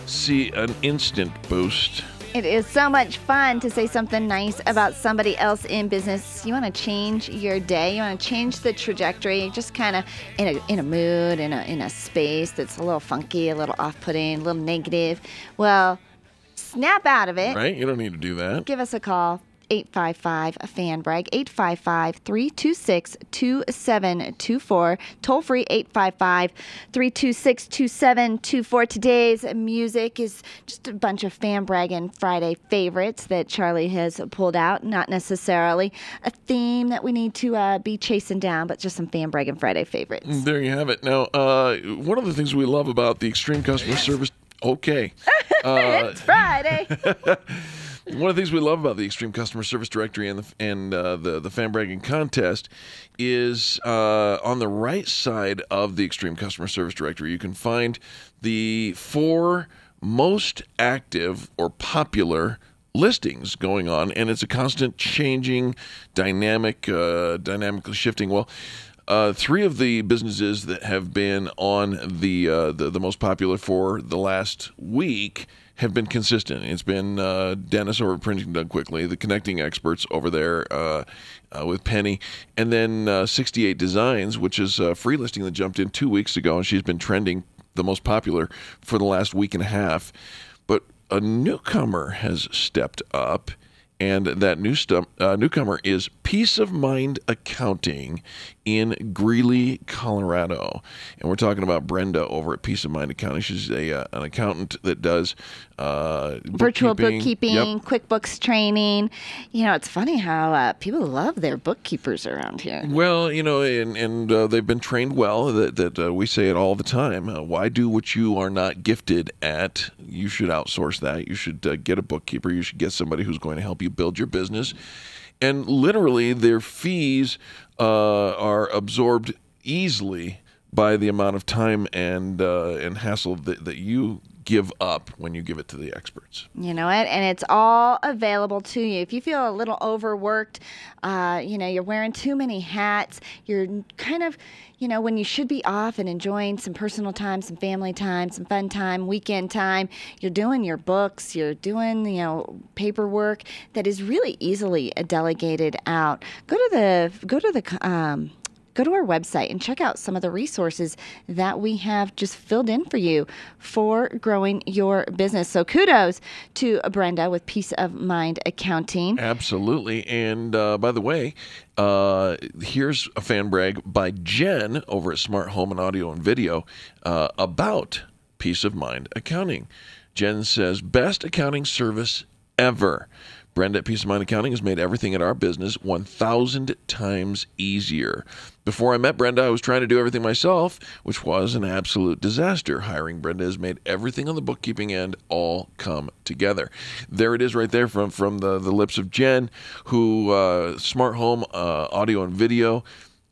see an instant boost. It is so much fun to say something nice about somebody else in business. You want to change your day. You want to change the trajectory. Just kind of in a in a mood, in a in a space that's a little funky, a little off-putting, a little negative. Well, snap out of it. Right? You don't need to do that. Give us a call. 855 fan brag 855 326 2724 toll free 855 326 2724 today's music is just a bunch of fan bragging friday favorites that charlie has pulled out not necessarily a theme that we need to uh, be chasing down but just some fan bragging friday favorites There you have it. Now, uh, one of the things we love about the extreme customer service. Okay. Uh, it's friday One of the things we love about the Extreme Customer Service Directory and the and uh, the the fan bragging contest is uh, on the right side of the Extreme Customer Service Directory. You can find the four most active or popular listings going on, and it's a constant changing, dynamic, uh, dynamically shifting. Well. Uh, three of the businesses that have been on the, uh, the the most popular for the last week have been consistent. It's been uh, Dennis over at Printing Done Quickly, the connecting experts over there uh, uh, with Penny, and then uh, 68 Designs, which is a free listing that jumped in two weeks ago, and she's been trending the most popular for the last week and a half. But a newcomer has stepped up. And that new stu- uh, newcomer is Peace of Mind Accounting in Greeley, Colorado. And we're talking about Brenda over at Peace of Mind Accounting. She's a uh, an accountant that does uh, Virtual bookkeeping. bookkeeping, Yep. QuickBooks training. You know, it's funny how uh, people love their bookkeepers around here. Well, you know, and, and uh, they've been trained well. That, that uh, we say it all the time. Uh, why do what you are not gifted at? You should outsource that. You should uh, get a bookkeeper. You should get somebody who's going to help you build your business. And literally, their fees uh, are absorbed easily by the amount of time and uh, and hassle that, that you give up when you give it to the experts. You know what? And it's all available to you. If you feel a little overworked, uh, you know, you're wearing too many hats, you're kind of, you know, when you should be off and enjoying some personal time, some family time, some fun time, weekend time, you're doing your books, you're doing, you know, paperwork that is really easily delegated out. Go to the, go to the, um, go to our website and check out some of the resources that we have just filled in for you for growing your business. So kudos to Brenda with Peace of Mind Accounting. Absolutely. And uh, by the way, uh, here's a fan brag by Jen over at Smart Home and Audio and Video uh, about Peace of Mind Accounting. Jen says, best accounting service ever. Brenda at Peace of Mind Accounting has made everything at our business 1,000 times easier. Before I met Brenda, I was trying to do everything myself, which was an absolute disaster. Hiring Brenda has made everything on the bookkeeping end all come together. There it is right there from, from the, the lips of Jen, who, uh, Smart Home uh, Audio and Video,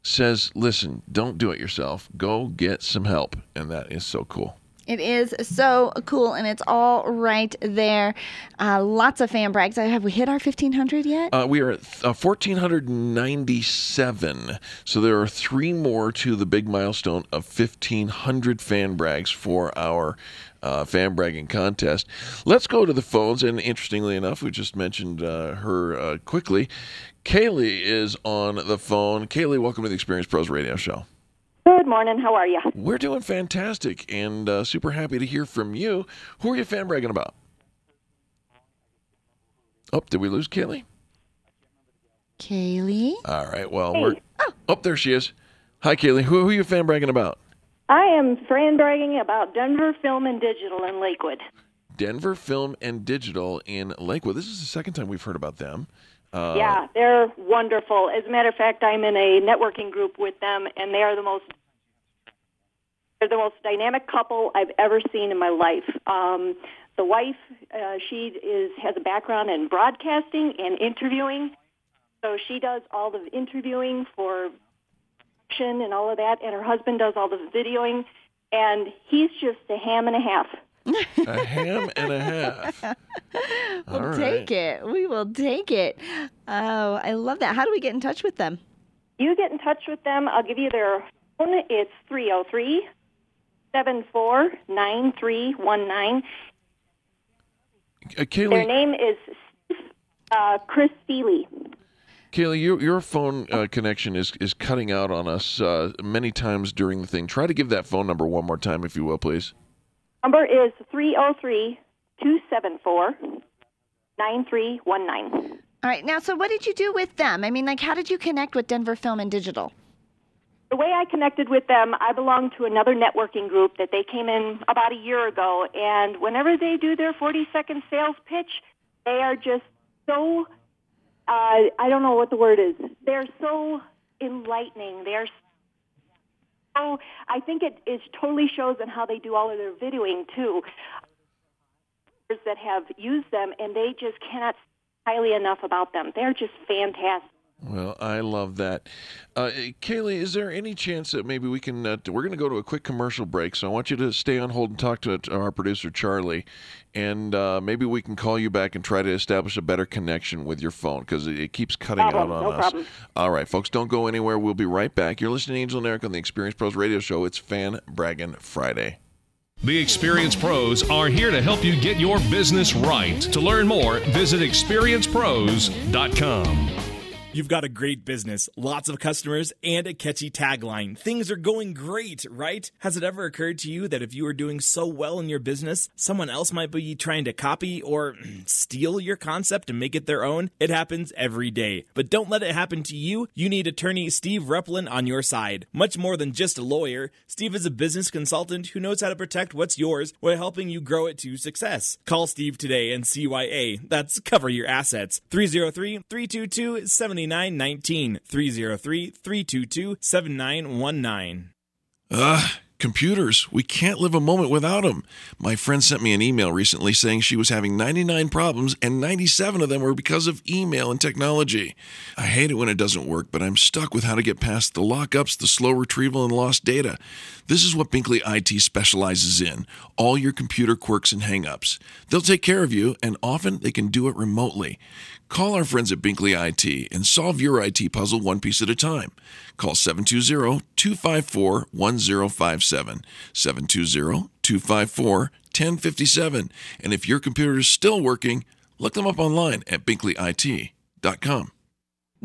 says, listen, don't do it yourself. Go get some help. And that is so cool. It is so cool, and it's all right there. Uh, lots of fan brags. Have we hit our 1500 yet? Uh, we are at uh, 1,497. So there are three more to the big milestone of 1,500 fan brags for our uh, fan bragging contest. Let's go to the phones. And interestingly enough, we just mentioned uh, her uh, quickly. Kaylie is on the phone. Kaylie, welcome to the Experience Pros Radio Show. Good morning. How are you? We're doing fantastic and uh, super happy to hear from you. Who are you fan bragging about? Oh, did we lose Kaylie? Kaylie? All right. Well, we're. Oh, there she is. Hi, Kaylie. Who, who are you fan bragging about? I am fan bragging about Denver Film and Digital in Lakewood. Denver Film and Digital in Lakewood. This is the second time we've heard about them. Uh, yeah, they're wonderful. As a matter of fact, I'm in a networking group with them, and they are the most they're the most dynamic couple I've ever seen in my life. Um, the wife, uh, she is has a background in broadcasting and interviewing, so she does all the interviewing for and all of that, and her husband does all the videoing, and he's just a ham and a half. A ham and a half. We'll All take it. We will take it. Oh, I love that. How do we get in touch with them? You get in touch with them. I'll give you their phone. It's 303 74 9319. Uh, Kaylie, Their name is uh, Chris Seeley. Kaylie, your your phone uh, connection is is cutting out on us uh, many times during the thing. Try to give that phone number one more time, if you will, please. Number is 303 274 9319. All right. Now, so what did you do with them? I mean, like, how did you connect with Denver Film and Digital? The way I connected with them, I belong to another networking group that they came in about a year ago, and whenever they do their 40 second sales pitch, they are just so, uh, I don't know what the word is, they're so enlightening. They're so, I think it, it totally shows in how they do all of their videoing too. That have used them, and they just cannot highly enough about them. They're just fantastic. Well, I love that. Uh, Kaylie, is there any chance that maybe we can? Uh, we're going to go to a quick commercial break, so I want you to stay on hold and talk to, to our producer Charlie, and uh, maybe we can call you back and try to establish a better connection with your phone because it, it keeps cutting Problem, out on no us. problem. All right, folks, don't go anywhere. We'll be right back. You're listening to Angel and Eric on the Experience Pros Radio Show. It's Fan Bragging Friday. The Experience Pros are here to help you get your business right. To learn more, visit experiencepros.com. You've got a great business, lots of customers, and a catchy tagline. Things are going great, right? Has it ever occurred to you that if you are doing so well in your business, someone else might be trying to copy or steal your concept and make it their own? It happens every day. But don't let it happen to you. You need attorney Steve Replin on your side. Much more than just a lawyer, Steve is a business consultant who knows how to protect what's yours while helping you grow it to success. Call Steve today and CYA. That's cover your assets. 303 322 7919. 303 322 7919. Ugh, computers. We can't live a moment without them. My friend sent me an email recently saying she was having 99 problems and 97 of them were because of email and technology. I hate it when it doesn't work, but I'm stuck with how to get past the lockups, the slow retrieval, and lost data. This is what Binkley IT specializes in all your computer quirks and hangups. They'll take care of you, and often they can do it remotely. Call our friends at Binkley IT and solve your IT puzzle one piece at a time. Call 720 254 1057. 720 254 1057. And if your computer is still working, look them up online at binkleyit.com.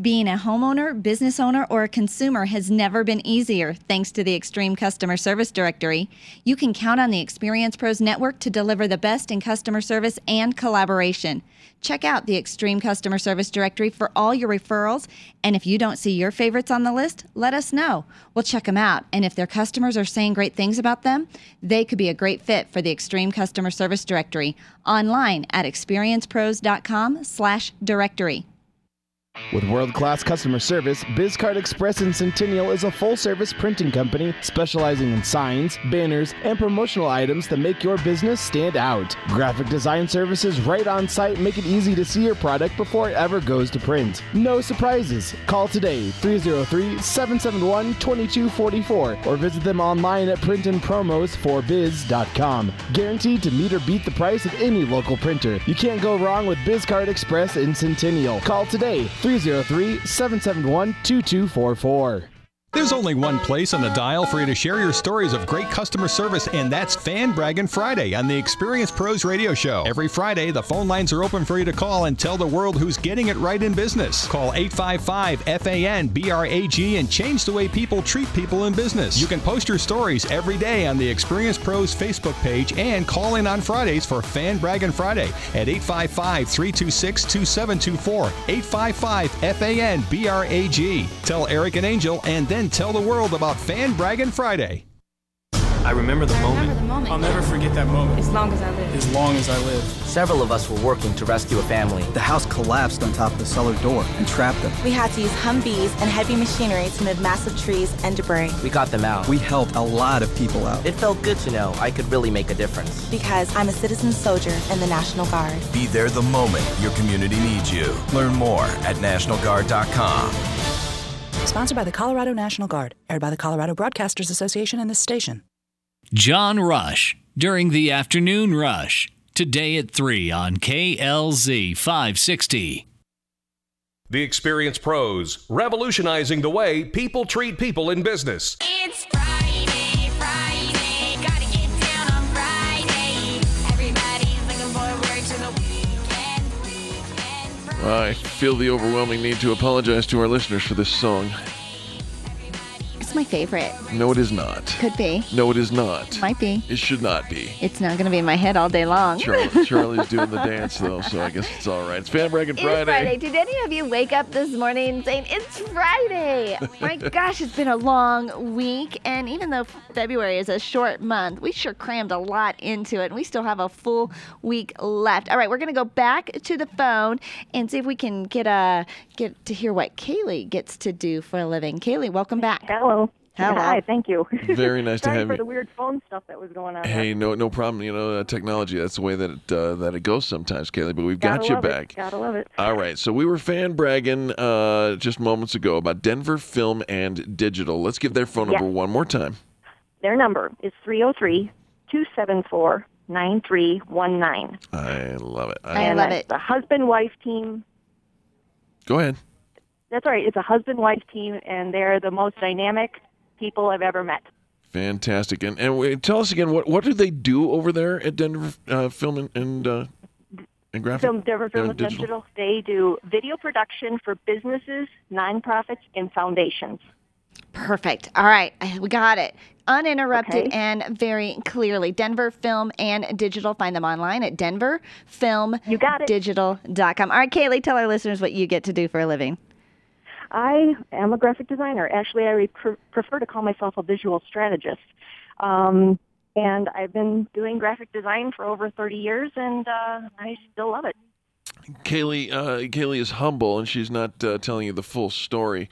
Being a homeowner, business owner, or a consumer has never been easier thanks to the Extreme Customer Service Directory. You can count on the Experience Pros Network to deliver the best in customer service and collaboration. Check out the Extreme Customer Service Directory for all your referrals. And if you don't see your favorites on the list, let us know. We'll check them out. And if their customers are saying great things about them, they could be a great fit for the Extreme Customer Service Directory online at experiencepros.com slash directory. With world class customer service, BizCard Express in Centennial is a full service printing company specializing in signs, banners, and promotional items that make your business stand out. Graphic design services right on site make it easy to see your product before it ever goes to print. No surprises. Call today 303 771 2244 or visit them online at printandpromos4biz.com. Guaranteed to meet or beat the price of any local printer. You can't go wrong with BizCard Express in Centennial. Call today 303 771 2244. There's only one place on the dial for you to share your stories of great customer service, and that's Fan Bragging Friday on the Experience Pros Radio Show. Every Friday, the phone lines are open for you to call and tell the world who's getting it right in business. Call 855 FAN BRAG and change the way people treat people in business. You can post your stories every day on the Experience Pros Facebook page and call in on Fridays for Fan Bragging Friday at 855 326 2724. 855 FAN BRAG. Tell Eric and Angel and then tell the world about Fan Bragging Friday. I remember the moment. I'll never forget that moment. As long as I live. As long as I live. Several of us were working to rescue a family. The house collapsed on top of the cellar door and trapped them. We had to use Humvees and heavy machinery to move massive trees and debris. We got them out. We helped a lot of people out. It felt good to know I could really make a difference. Because I'm a citizen soldier in the National Guard. Be there the moment your community needs you. Learn more at NationalGuard.com. Sponsored by the Colorado National Guard, aired by the Colorado Broadcasters Association and this station. John Rush during the afternoon rush. Today at 3 on KLZ 560. The Experience Pros, revolutionizing the way people treat people in business. It's Friday, I feel the overwhelming need to apologize to our listeners for this song. It's my favorite. No, it is not. Could be. No, it is not. Might be. It should not be. It's not going to be in my head all day long. Charlie, Charlie's doing the dance though, so I guess it's all right. It's Fan Bragging Friday. It is Friday. Friday. Did any of you wake up this morning saying it's Friday? My gosh, it's been a long week, and even though February is a short month, we sure crammed a lot into it, and we still have a full week left. All right, we're gonna go back to the phone and see if we can get a get to hear what Kaylie gets to do for a living. Kaylie, welcome back. Hello. Hi, thank you. Very nice to Sorry have for you. the weird phone stuff that was going on. Hey, no, no problem. You know, uh, technology. That's the way that it uh, that it goes sometimes, Kaylie. But we've Gotta got you love it. back. Gotta love it. All right. So we were fan bragging uh, just moments ago about Denver Film and Digital. Let's give their phone Yes. number one more time. Their number is 303 274 9319. I love it. And it's a husband wife team. Go ahead. That's right. It's a husband wife team, and they're the most dynamic people I've ever met. Fantastic. And and wait, tell us again what what do they do over there at Denver uh, Film and and, uh, and Graphic? Film Denver Film and and Digital. They do video production for businesses, nonprofits, and foundations. Perfect. All right, we got it. Uninterrupted Okay. and very clearly. Denver Film and Digital. Find them online at denverfilmdigital.com. All right, Kaylie, tell our listeners what you get to do for a living. I am a graphic designer. Actually, I pre- prefer to call myself a visual strategist. Um, and I've been doing graphic design for over 30 years, and uh, I still love it. Kaylie, uh, Kaylie is humble, and she's not uh, telling you the full story.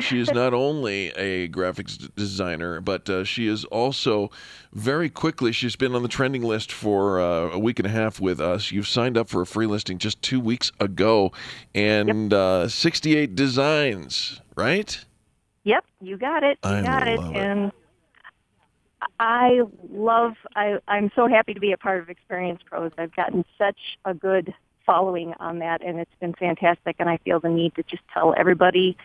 She is not only a graphics d- designer, but uh, she is also very quickly. She's been on the trending list for uh, a week and a half with us. You've signed up for a free listing just two weeks ago, and uh, 68 designs, right? Yep, you got it. You I got it. it. And I love. I, I'm so happy to be a part of Experience Pros. I've gotten such a good following on that, and it's been fantastic. And I feel the need to just tell everybody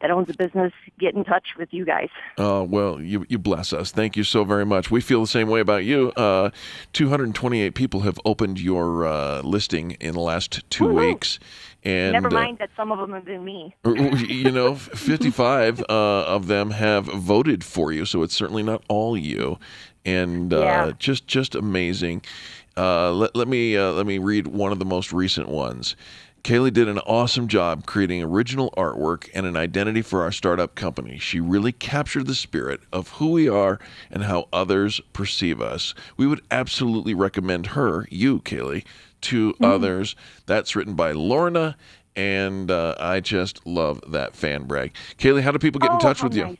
that owns a business get in touch with you guys. Oh, well, you, you bless us. Thank you so very much. We feel the same way about you. Uh, 228 people have opened your uh, listing in the last 2 Woo-hoo. weeks. And, Never uh, mind that some of them have been me. you know, 55 uh, of them have voted for you, so it's certainly not all you. And uh, Yeah. just just amazing. Uh, let, let me uh, let me read one of the most recent ones. Kaylie did an awesome job creating original artwork and an identity for our startup company. She really captured the spirit of who we are and how others perceive us. We would absolutely recommend her, you, Kaylie, to others. That's written by Lorna, and uh, I just love that fan brag. Kaylie, how do people get in Oh, touch how with you?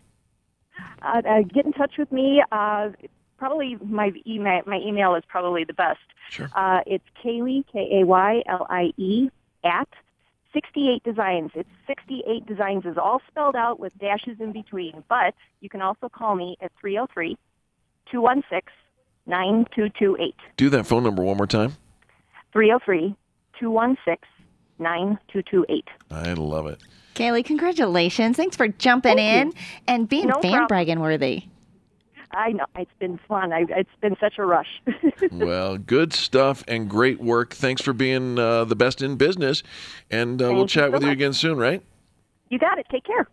Uh, uh, get in touch with me. Uh, probably my email. My email is probably the best. Sure. Uh, it's Kaylie K A Y L I E at 68 Designs. It's 68 Designs is all spelled out with dashes in between. But you can also call me at 303 216 9228. Do that phone number one more time. 303 216 9228. I love it. Kaylie, congratulations. Thanks for jumping Thank in and being No fan problem. bragging worthy. I know. It's been fun. I, it's been such a rush. well, good stuff and great work. Thanks for being uh, the best in business, and uh, we'll chat so with you again soon, right? you got it. Take care.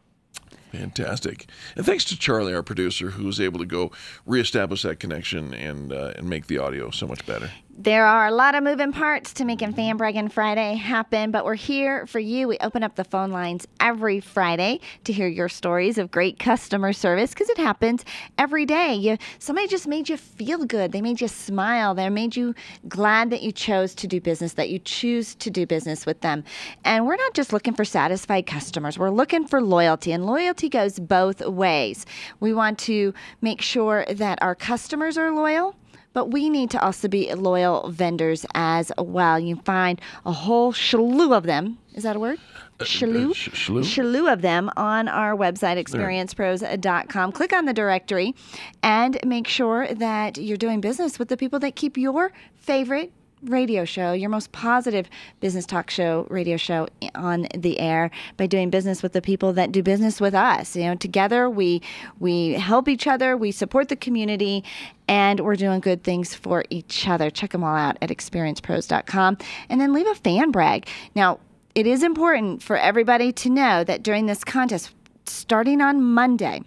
Fantastic. And thanks to Charlie, our producer, who was able to go reestablish that connection and uh, and make the audio so much better. There are a lot of moving parts to making Fan Bragging Friday happen, but we're here for you. We open up the phone lines every Friday to hear your stories of great customer service because it happens every day. You somebody just made you feel good. They made you smile. They made you glad that you chose to do business, that you choose to do business with them. And we're not just looking for satisfied customers. We're looking for loyalty, and loyalty goes both ways. We want to make sure that our customers are loyal but we need to also be loyal vendors as well. You find a whole slew of them. Is that a word? Uh, uh, slew? slew? Slew of them on our website, experiencepros.com. Click on the directory and make sure that you're doing business with the people that keep your favorite radio show, your most positive business talk show, radio show on the air by doing business with the people that do business with us. You know, together we we help each other, we support the community, and we're doing good things for each other. Check them all out at experiencepros.com and then leave a fan brag. Now, it is important for everybody to know that during this contest starting on Monday,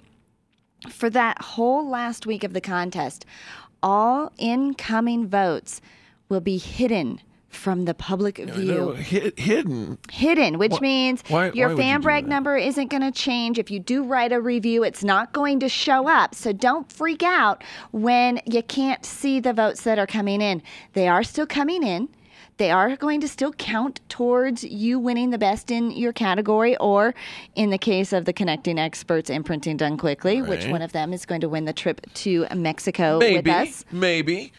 for that whole last week of the contest, all incoming votes will be hidden from the public view. No, hi- hidden. Hidden, which Why- means why- your why would you fan brag number isn't going to change. If you do write a review, it's not going to show up. So don't freak out when you can't see the votes that are coming in. They are still coming in. they are going to still count towards you winning the best in your category, or in the case of the connecting experts and printing done quickly, which one of them is going to win the trip to Mexico maybe, with us? maybe,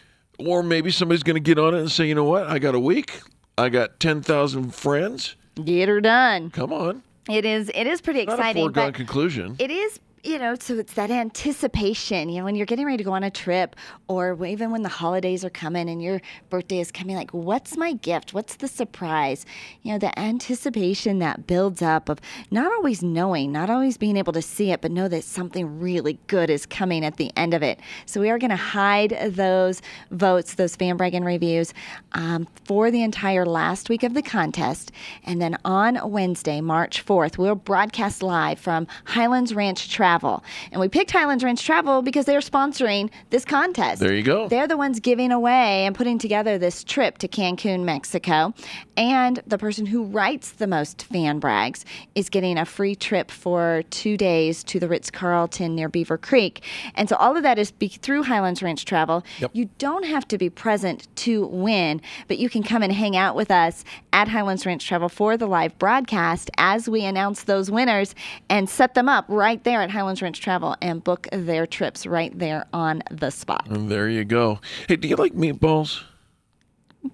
or maybe somebody's going to get on it and say, you know what? I got a week. I got ten thousand friends. Get her done. Come on. It is. It is pretty exciting. Not a foregone conclusion. It is, you know, so it's that anticipation, you know, when you're getting ready to go on a trip or even when the holidays are coming and your birthday is coming, like, what's my gift? What's the surprise? You know, the anticipation that builds up of not always knowing, not always being able to see it, but know that something really good is coming at the end of it. So we are going to hide those votes, those fan bragging reviews, um, for the entire last week of the contest. And then on Wednesday, March 4th, we'll broadcast live from Highlands Ranch Travel. And we picked Highlands Ranch Travel because they're sponsoring this contest. There you go. They're the ones giving away and putting together this trip to Cancun, Mexico. And the person who writes the most fan brags is getting a free trip for two days to the Ritz Carlton near Beaver Creek. And so all of that is be- through Highlands Ranch Travel. Yep. You don't have to be present to win, but you can come and hang out with us at Highlands Ranch Travel for the live broadcast as we announce those winners and set them up right there at Highlands Ranch Travel and book their trips right there on the spot. And there you go. Hey, do you like meatballs?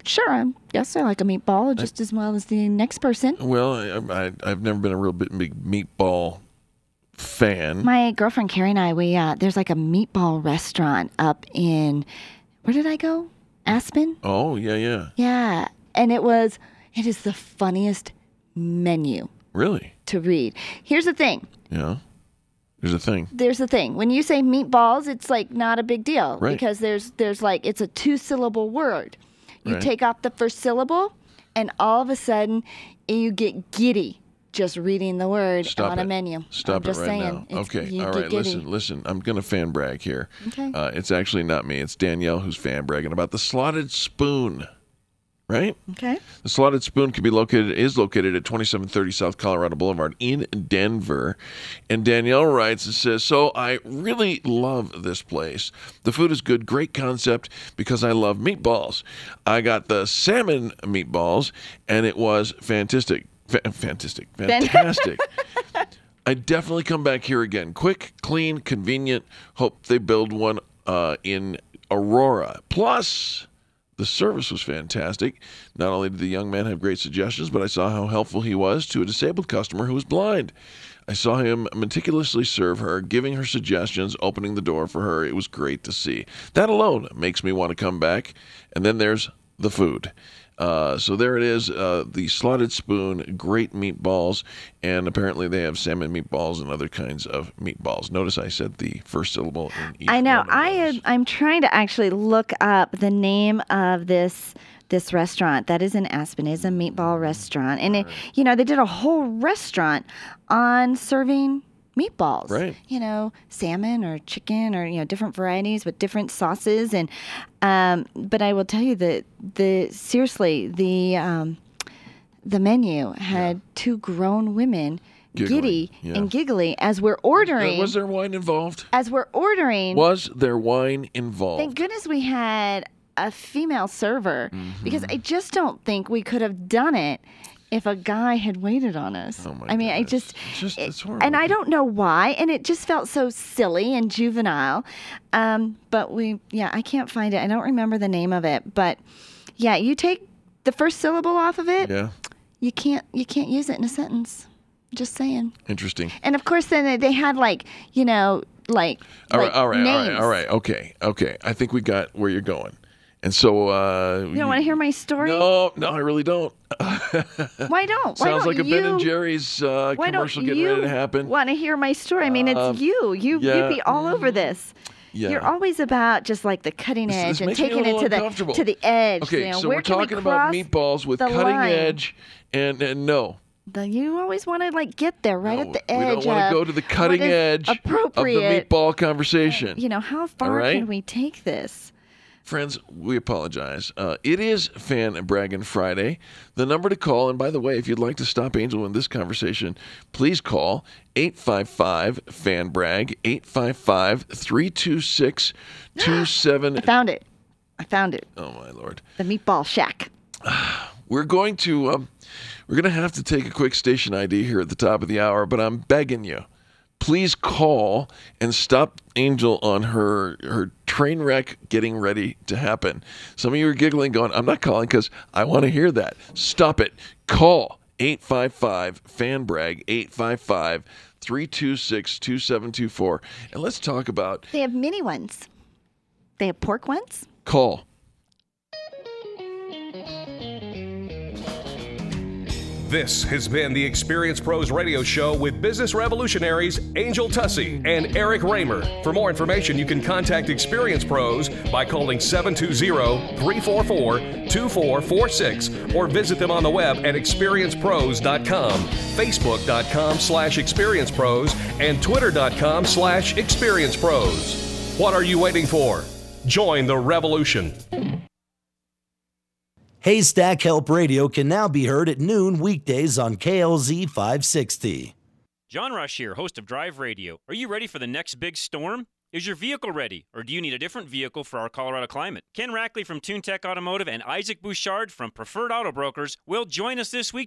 Sure, I guess I like a meatball just as well as the next person. Well, I, I, I've never been a real big, big meatball fan. My girlfriend Carrie and I, we uh, there's like a meatball restaurant up in where did I go? Aspen. oh, yeah, yeah. Yeah, and it was it is the funniest menu Really? to read. Here's the thing. Yeah. There's a thing. There's the thing. When you say meatballs, it's like not a big deal Right. because there's there's like it's a two syllable word. You Right. take off the first syllable, and all of a sudden you get giddy just reading the word Stop on it. a menu. Stop I'm just it right saying. now. It's- Okay. All giddy. Listen, listen. I'm going to fan brag here. Okay. Uh, it's actually not me. It's Danielle who's fan bragging about the slotted spoon. Right? Okay. The slotted spoon can be located is located at 2730 South Colorado Boulevard in Denver. And Danielle writes and says, "So I really love this place. The food is good, great concept because I love meatballs. I got the salmon meatballs and it was fantastic. Fa- fantastic. Fantastic. I definitely come back here again. Quick, clean, convenient. Hope they build one uh, in Aurora. Plus, the service was fantastic. Not only did the young man have great suggestions, but I saw how helpful he was to a disabled customer who was blind. I saw him meticulously serve her, giving her suggestions, opening the door for her. It was great to see. That alone makes me want to come back. And then there's the food. Uh, so there it is, uh, the slotted spoon, great meatballs, and apparently they have salmon meatballs and other kinds of meatballs. Notice I said the first syllable in each. I know. I am, I'm trying to actually look up the name of this this restaurant that is in Aspen. is a meatball restaurant, and it, you know they did a whole restaurant on serving meatballs. Right. You know, salmon or chicken or you know different varieties with different sauces, and um, but I will tell you that the seriously the um, the menu had two grown women. Giggling, Giddy yeah. and giggly as we're ordering. Was there wine involved? as we're ordering, Was there wine involved? Thank goodness we had a female server Mm-hmm. because I just don't think we could have done it if a guy had waited on us. Oh my I mean, I just, just it- it's horrible. and I don't know why, and it just felt so silly and juvenile. Um, but we, yeah, I can't find it. I don't remember the name of it, but yeah, you take the first syllable off of it, Yeah, you can't, you can't use it in a sentence. Just saying. interesting. And of course, then they- had like, you know, like, All right, like all right, all right, names. all right. Okay, okay. I think we got where you're going. And so, uh, You don't want to hear my story? No, no, I really don't. Why don't? Why Sounds don't like a you, Ben and Jerry's uh, commercial getting ready to happen. Want to hear my story? I mean, it's Um, you. You yeah. you'd be all over this. Yeah. You're always about just like the cutting edge and makes me a taking it to the to the edge. Okay, you know, so where we're can we talking about meatballs with cutting line? edge, and, and no, The, you always want to like get there right at the edge. we don't want to go to the cutting edge of the meatball conversation. You know, how far right? can we take this? Friends, we apologize. Uh, it is Fan and Bragging Friday. The number to call, and by the way, if you'd like to stop Angel in this conversation, please call 855 Fan Brag, 855 326 I found it. I found it. Oh, my Lord. The Meatball Shack. we're going to um, we're going to have to take a quick station ID here at the top of the hour, but I'm begging you, please call and stop Angel on her her train wreck getting ready to happen. Some of you are giggling, going, "I'm not calling because I want to hear that." Stop it. Call 855 FanBrag 855 326 2724 and let's talk about They have mini ones. They have pork ones. call. This has been the Experience Pros radio show with business revolutionaries Angel Tuccy and Eric Reamer. For more information, you can contact Experience Pros by calling 720-344-2446 or visit them on the web at experiencepros.com, facebook.com slash experiencepros, and twitter.com slash experiencepros. What are you waiting for? Join the revolution. Haystack Help Radio can now be heard at noon weekdays on KLZ 560. John Rush here, host of Drive Radio. Are you ready for the next big storm? Is your vehicle ready, or do you need a different vehicle for our Colorado climate? Ken Rackley from TuneTech Automotive and Isaac Bouchard from Preferred Auto Brokers will join us this week